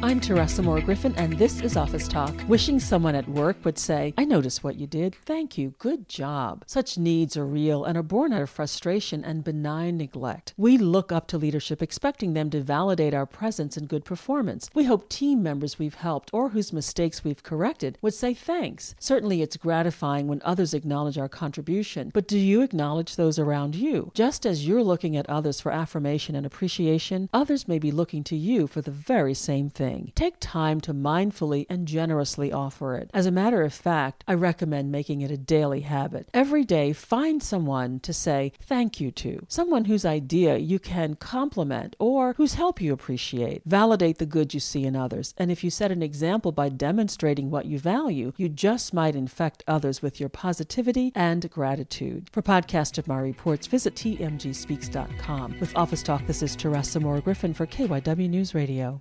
I'm Teresa Moore Griffin, and this is Office Talk. Wishing someone at work would say, I noticed what you did. Thank you. Good job. Such needs are real and are born out of frustration and benign neglect. We look up to leadership, expecting them to validate our presence and good performance. We hope team members we've helped or whose mistakes we've corrected would say thanks. Certainly, it's gratifying when others acknowledge our contribution, but do you acknowledge those around you? Just as you're looking at others for affirmation and appreciation, others may be looking to you for the very same thing thing. Take time to mindfully and generously offer it. As a matter of fact, I recommend making it a daily habit. Every day, find someone to say thank you to, someone whose idea you can compliment or whose help you appreciate. Validate the good you see in others, and if you set an example by demonstrating what you value, you just might infect others with your positivity and gratitude. For podcast of my reports, visit tmgspeaks.com. With Office Talk, this is Teresa Moore Griffin for KYW News Radio.